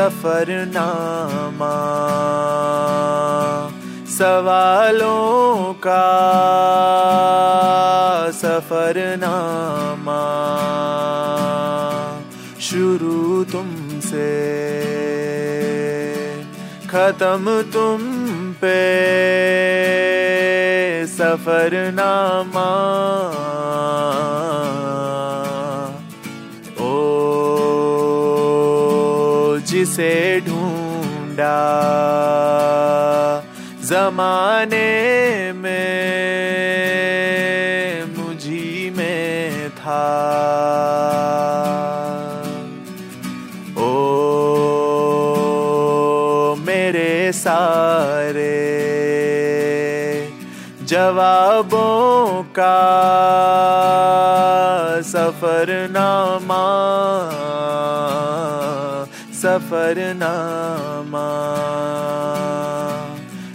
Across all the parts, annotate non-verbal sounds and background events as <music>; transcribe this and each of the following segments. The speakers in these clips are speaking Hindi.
सफरनामा। सवालों का सफरनामा। शुरू तुमसे खत्म तुम पे। सफरनामा। जिसे ढूंढा। जमाने में मुझी में था। ओ मेरे सारे जवाबों का सफरनामा सफरनामा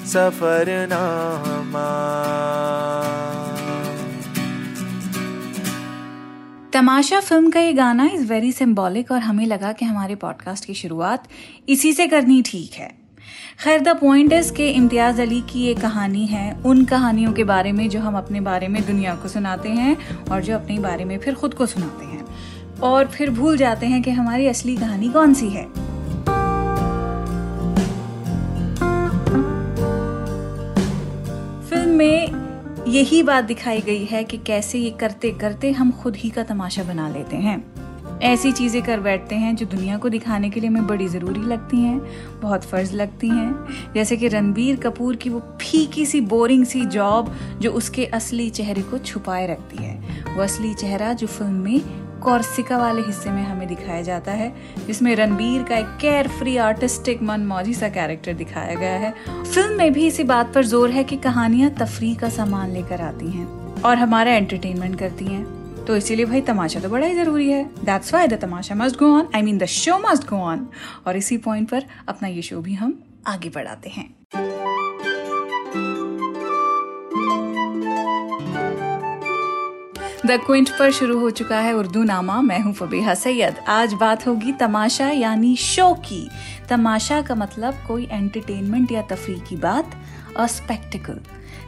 सफरनामा। तमाशा फ़िल्म का ये गाना इज़ वेरी सिंबॉलिक और हमें लगा कि हमारे पॉडकास्ट की शुरुआत इसी से करनी ठीक है। खैर द पॉइंट इज़ के इम्तियाज़ अली की ये कहानी है, उन कहानियों के बारे में जो हम अपने बारे में दुनिया को सुनाते हैं और जो अपने बारे में फिर खुद को सुनाते हैं। और फिर भूल जाते हैं कि हमारी असली कहानी कौन सी है। में यही बात दिखाई गई है कि कैसे ये करते करते हम खुद ही का तमाशा बना लेते हैं। ऐसी चीज़ें कर बैठते हैं जो दुनिया को दिखाने के लिए हमें बड़ी ज़रूरी लगती हैं, बहुत फ़र्ज़ लगती हैं। जैसे कि रणबीर कपूर की वो फीकी सी, बोरिंग सी जॉब जो उसके असली चेहरे को छुपाए रखती है। वो असली चेहरा जो फ़िल्म में कॉर्सिका वाले हिस्से में हमें दिखाया जाता है, जिसमें रणबीर का एक केयर फ्री आर्टिस्टिक मन मौजी सा कैरेक्टर दिखाया गया है। फ़िल्म में भी इसी बात पर ज़ोर है कि कहानियाँ तफरी का सामान लेकर आती हैं और हमारा एंटरटेनमेंट करती हैं। तो इसीलिए भाई, तमाशा तो बड़ा ही ज़रूरी है। That's why the tamasha must go on I mean the show must go on और इसी पॉइंट पर अपना ये शो भी हम आगे बढ़ाते हैं। द क्विंट पर शुरू हो चुका है उर्दू नामा। मैं हूँ फबीहा सैयद। आज बात होगी तमाशा यानी शो की। तमाशा का मतलब कोई एंटरटेनमेंट या तफरी की बात अ स्पेक्टिकल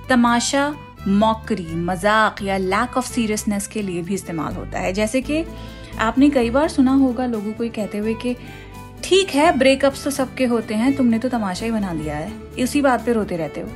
तमाशा मौकरी मज़ाक या लैक ऑफ़ सीरियसनेस के लिए भी इस्तेमाल होता है। जैसे कि आपने कई बार सुना होगा लोगों को कहते हुए कि, ठीक है ब्रेकअप्स तो सबके होते हैं, तुमने तो तमाशा ही बना दिया है। इसी बात पे रोते रहते हो।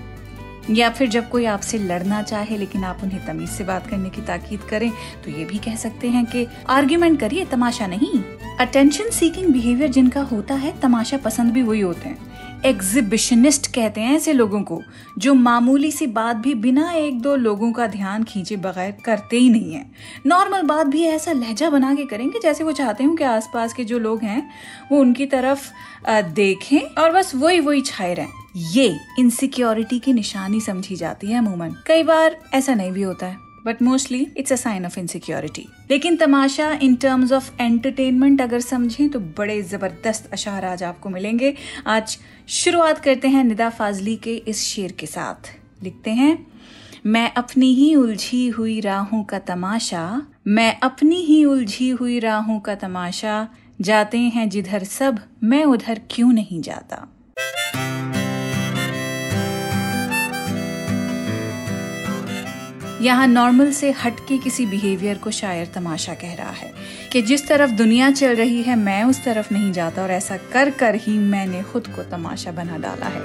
या फिर जब कोई आपसे लड़ना चाहे लेकिन आप उन्हें तमीज से बात करने की ताकीद करें तो ये भी कह सकते हैं कि आर्ग्यूमेंट करिए, तमाशा नहीं। अटेंशन सीकिंग बिहेवियर जिनका होता है, तमाशा पसंद भी वही होते हैं। एग्जिबिशनिस्ट कहते हैं ऐसे लोगों को, जो मामूली सी बात भी बिना एक दो लोगों का ध्यान खींचे बगैर करते ही नहीं है। नॉर्मल बात भी ऐसा लहजा बना के करेंगे जैसे वो चाहते हो कि आसपास के जो लोग हैं, वो उनकी तरफ़ देखें और बस वही वही छाए रहें। ये इनसिक्योरिटी की निशानी समझी जाती है अमूमन। कई बार ऐसा नहीं भी होता है। But mostly it's a sign of insecurity लेकिन तमाशा इन टर्म्स ऑफ़ एंटरटेनमेंट अगर समझें तो बड़े ज़बरदस्त अशार आज आपको मिलेंगे। आज शुरुआत करते हैं निदा फाजली के इस शेर के साथ। लिखते हैं, मैं अपनी ही उलझी हुई राहों का तमाशा, मैं अपनी ही उलझी हुई राहों का तमाशा, जाते हैं जिधर सब, मैं उधर क्यों नहीं जाता? यहाँ नॉर्मल से हटके किसी बिहेवियर को शायर तमाशा कह रहा है कि जिस तरफ़ दुनिया चल रही है, मैं उस तरफ़ नहीं जाता और ऐसा कर कर ही मैंने खुद को तमाशा बना डाला है।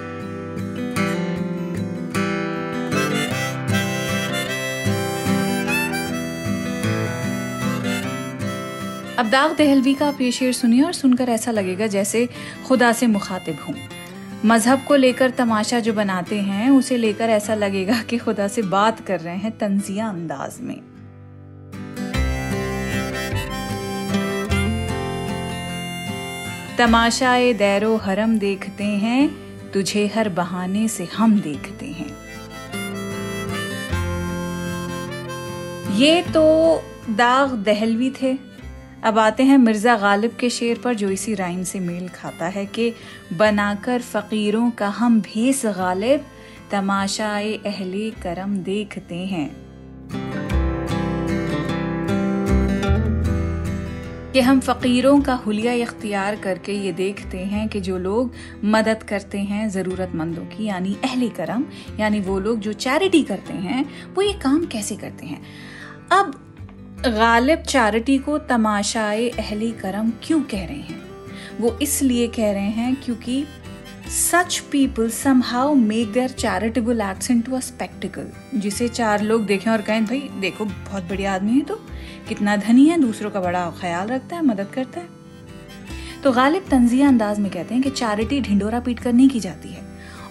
अब दाग दहलवी का आप ये शेर सुनिए और सुनकर ऐसा लगेगा जैसे खुदा से मुखातिब हूँ। मज़हब को लेकर तमाशा जो बनाते हैं, उसे लेकर ऐसा लगेगा कि खुदा से बात कर रहे हैं तंजिया अंदाज में। तमाशाए दैरो हरम देखते हैं, तुझे हर बहाने से हम देखते हैं। ये तो दाग दहलवी थे। अब आते हैं मिर्ज़ा गालिब के शेर पर, जो इसी राइम से मेल खाता है कि, बनाकर फ़कीरों का हम भेस गालिब, तमाशाए अहले करम देखते हैं। कि हम फ़कीरों का हुलिया इख्तियार करके ये देखते हैं कि जो लोग मदद करते हैं ज़रूरतमंदों की, यानी अहली करम, यानी वो लोग जो चैरिटी करते हैं, वो ये काम कैसे करते हैं? अब गालिब चैरिटी को तमाशाए अहली करम क्यों कह रहे हैं? वो इसलिए कह रहे हैं क्योंकि such people somehow make their charitable acts into a spectacle जिसे चार लोग देखें और कहें, भाई, देखो, बहुत बढ़िया आदमी है तो। कितना धनी है, दूसरों का बड़ा ख्याल रखता है, मदद करता है। तो गालिब तंजिया अंदाज में कहते हैं कि चैरिटी ढिंडोरा पीट कर नहीं की जाती है।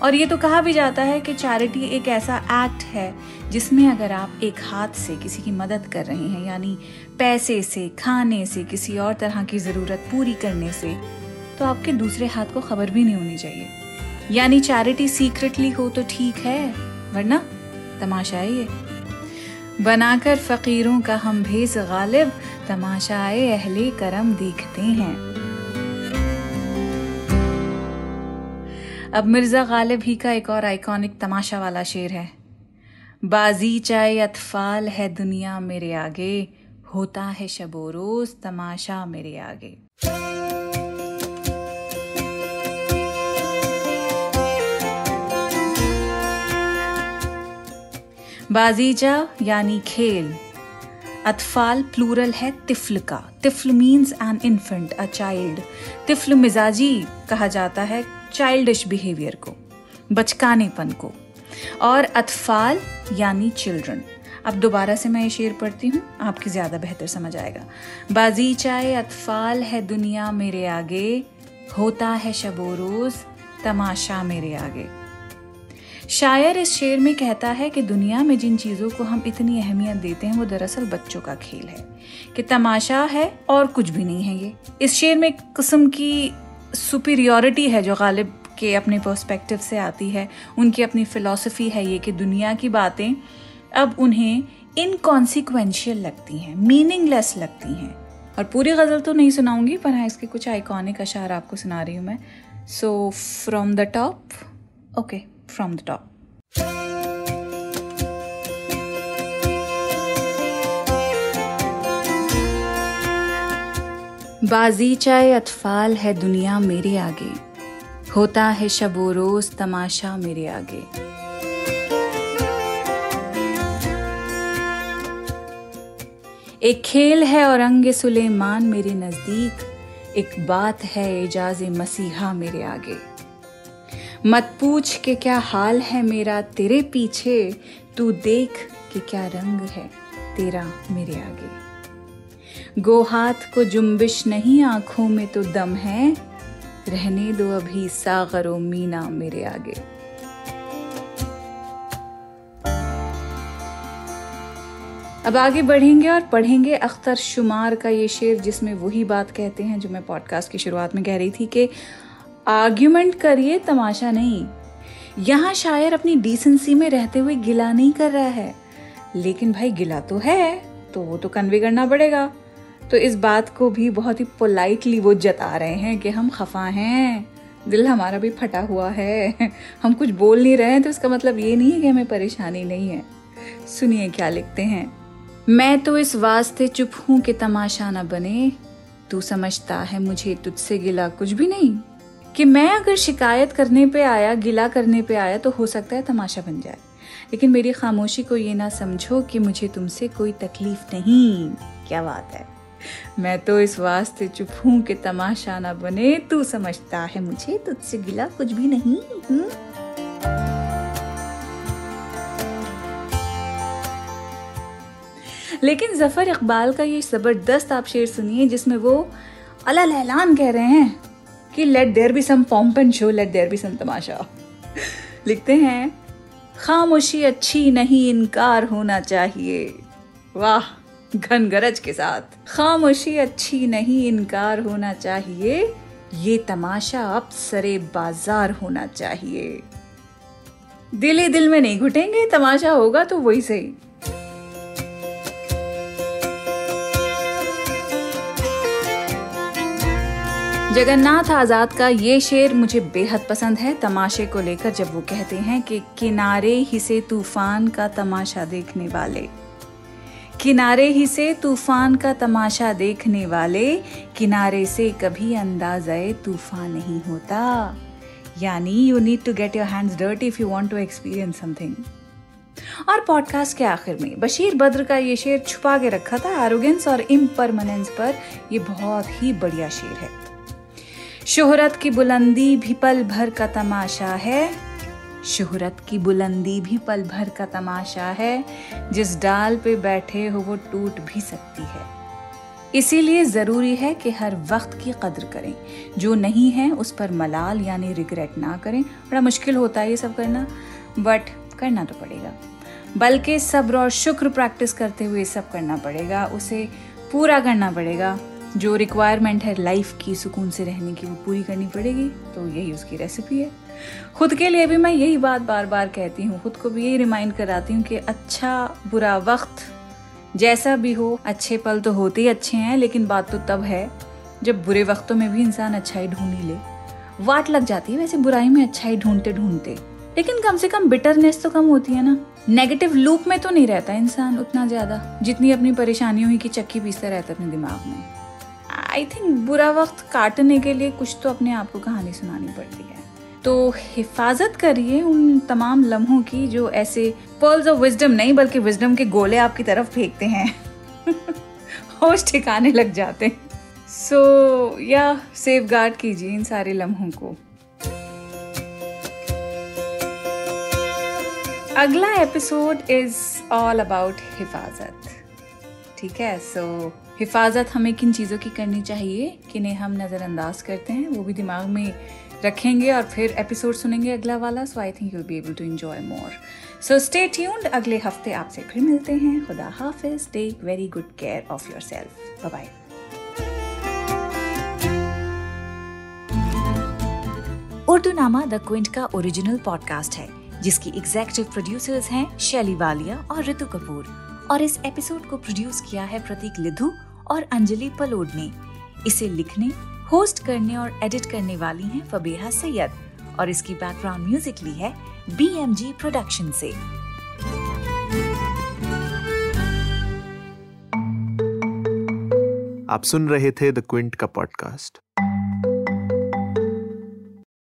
और ये तो कहा भी जाता है कि चैरिटी एक ऐसा एक्ट है जिसमें अगर आप एक हाथ से किसी की मदद कर रहे हैं, यानी पैसे से, खाने से, किसी और तरह की ज़रूरत पूरी करने से तो आपके दूसरे हाथ को खबर भी नहीं होनी चाहिए। यानी चैरिटी सीक्रेटली हो तो ठीक है, वरना तमाशा है ये। बनाकर फकीरों का हम भेस गालिब तमाशाए अहले करम देखते हैं। अब मिर्ज़ा गालिब ही का एक और आइकॉनिक तमाशा वाला शेर है। बाजी चाहे अतफाल है दुनिया मेरे आगे, होता है शबो रोज तमाशा मेरे आगे। बाजीचा यानी खेल। अतफाल प्लूरल है तिफल का तिफल means an infant a child तिफल मिजाजी कहा जाता है चाइल्डिश बिहेवियर को बचकानेपन को और अतफाल यानी चिल्ड्रन अब दोबारा से मैं ये शेर पढ़ती हूँ आपकी ज़्यादा बेहतर समझ आएगा बाजी चाहे अतफाल है दुनिया मेरे आगे होता है शबो रोज़ तमाशा मेरे आगे शायर इस शेर में कहता है कि दुनिया में जिन चीज़ों को हम इतनी अहमियत देते हैं, वो दरअसल बच्चों का खेल है, कि तमाशा है और कुछ भी नहीं है ये। इस शेर में किस्म की सुपीरियोरिटी है जो गालिब के अपने पर्सपेक्टिव से आती है। उनकी अपनी फ़िलासफ़ी है ये कि दुनिया की बातें अब उन्हें इनकॉन्सिक्वेंशियल लगती हैं मीनिंगलेस लगती हैं। और पूरी गज़ल तो नहीं सुनाऊँगी, पर हाँ इसके कुछ आइकॉनिक अशार आपको सुना रही हूँ मैं। So from the top okay from the top. बाजीचाए अतफाल है दुनिया मेरे आगे, होता है शबो रोज तमाशा मेरे आगे एक खेल है और अंग सुलेमान मेरे नज़दीक, एक बात है एजाज मसीहा मेरे आगे मत पूछ के क्या हाल है मेरा तेरे पीछे, तू देख कि क्या रंग है तेरा मेरे आगे। गो हाथ को जुम्बिश नहीं, आँखों में तो दम है, रहने दो अभी सागरो मीना मेरे आगे। अब आगे बढ़ेंगे और पढ़ेंगे अख्तर शुमार का ये शेर, जिसमें वही बात कहते हैं जो मैं पॉडकास्ट की शुरुआत में कह रही थी कि आर्ग्यूमेंट करिए, तमाशा नहीं। यहाँ शायर अपनी डिसेंसी में रहते हुए गिला नहीं कर रहा है। लेकिन भाई गिला तो है तो वो तो कन्वे करना पड़ेगा। तो इस बात को भी बहुत ही पोलाइटली वो जता रहे हैं कि हम खफा हैं, दिल हमारा भी फटा हुआ है। हम कुछ बोल नहीं रहे हैं तो इसका मतलब ये नहीं है कि हमें परेशानी नहीं है। सुनिए क्या लिखते हैं। मैं तो इस वास्ते चुप हूँ कि तमाशा ना बने। तू समझता है मुझे तुझसे गिला कुछ भी नहीं। कि मैं अगर शिकायत करने पे आया, गिला करने पे आया तो हो सकता है तमाशा बन जाए लेकिन मेरी खामोशी को ये ना समझो कि मुझे तुमसे कोई तकलीफ़ नहीं क्या बात है मैं तो इस वास्ते चुप हूँ कि तमाशा ना बने तू समझता है मुझे, तुझसे गिला कुछ भी नहीं हुँ? हम्म? लेकिन ज़फ़र इकबाल का ये ज़बरदस्त आप शेर सुनिए, जिसमें वो अला लहलान कह रहे हैं कि let there be some pomp and show let there be some tamasha लिखते हैं, खामोशी अच्छी नहीं, इनकार होना चाहिए। वाह घन गरज के साथ। खामोशी अच्छी नहीं, इनकार होना चाहिए। ये तमाशा अब सरे बाज़ार होना चाहिए। दिल ही दिल में नहीं घुटेंगे, तमाशा होगा तो वही सही। जगन्नाथ आज़ाद का ये शेर मुझे बेहद पसंद है। तमाशे को लेकर जब वो कहते हैं कि किनारे ही से तूफ़ान का तमाशा देखने वाले। किनारे ही से तूफ़ान का तमाशा देखने वाले, किनारे से कभी अंदाजे तूफ़ान नहीं होता। यानी you need to get your hands dirt if you want to experience something और पॉडकास्ट के आखिर में बशीर बद्र का ये शेर छुपा के रखा था एरोगेंस और इम्परमानेंस पर। ये बहुत ही बढ़िया शेर है। शोहरत की बुलंदी भी पल भर का तमाशा है। शोहरत की बुलंदी भी पल भर का तमाशा है। जिस डाल पे बैठे हो वो टूट भी सकती है। इसीलिए ज़रूरी है कि हर वक्त की कदर करें। जो नहीं है उस पर मलाल यानी रिग्रेट ना करें। बड़ा मुश्किल होता है ये सब करना, बट करना तो पड़ेगा। बल्कि सब्र और शुक्र प्रैक्टिस करते हुए सब करना पड़ेगा। उसे पूरा करना पड़ेगा। जो रिक्वायरमेंट है लाइफ की, सुकून से रहने की, वो पूरी करनी पड़ेगी। तो यही उसकी रेसिपी है। खुद के लिए भी मैं यही बात बार बार कहती हूँ। खुद को भी यही रिमाइंड कराती हूँ कि अच्छा बुरा वक्त, जैसा भी हो, अच्छे पल तो होते ही अच्छे हैं, लेकिन बात तो तब है, जब बुरे वक्तों में भी इंसान अच्छाई ढूंढ ही ले। वाट लग जाती है वैसे बुराई में अच्छाई ढूंढते ढूंढते लेकिन कम से कम बिटरनेस तो कम होती है ना। नेगेटिव लूप में तो नहीं रहता इंसान उतना ज़्यादा, जितनी अपनी परेशानियों ही की चक्की पीसता रहता अपने दिमाग में। आई थिंक बुरा वक्त काटने के लिए कुछ तो अपने आप को कहानी सुनानी पड़ती है। तो हिफाजत करिए उन तमाम लम्हों की जो ऐसे पर्ल्स ऑफ़ विजडम नहीं बल्कि विजडम के गोले आपकी तरफ़ फेंकते हैं। <laughs> होश ठिकाने लग जाते हैं। सो या सेफ़ गार्ड कीजिए इन सारे लम्हों को। अगला एपिसोड इज़ ऑल अबाउट हिफाजत। ठीक है सो so, हिफाजत हमें किन चीज़ों की करनी चाहिए, किन्हें हम नज़रअंदाज करते हैं, वो भी दिमाग में रखेंगे और फिर एपिसोड सुनेंगे अगला वाला so I think you be able to enjoy more so stay tuned अगले हफ़्ते आपसे फिर मिलते हैं। खुदा हाफिज take very good care of yourself bye Urdunama the Quint का ओरिजिनल पॉडकास्ट है, जिसकी एग्जेक्टिव प्रोड्यूसर्स हैं शैली वालिया और ऋतु कपूर। और इस एपिसोड को प्रोड्यूस किया है प्रतीक लिधु और अंजलि पलोड ने इसे लिखने, होस्ट करने और एडिट करने वाली हैं फबेहा सैयद और इसकी बैकग्राउंड म्यूज़िक ली है बी एम जी प्रोडक्शन से। आप सुन रहे थे द क्विंट का पॉडकास्ट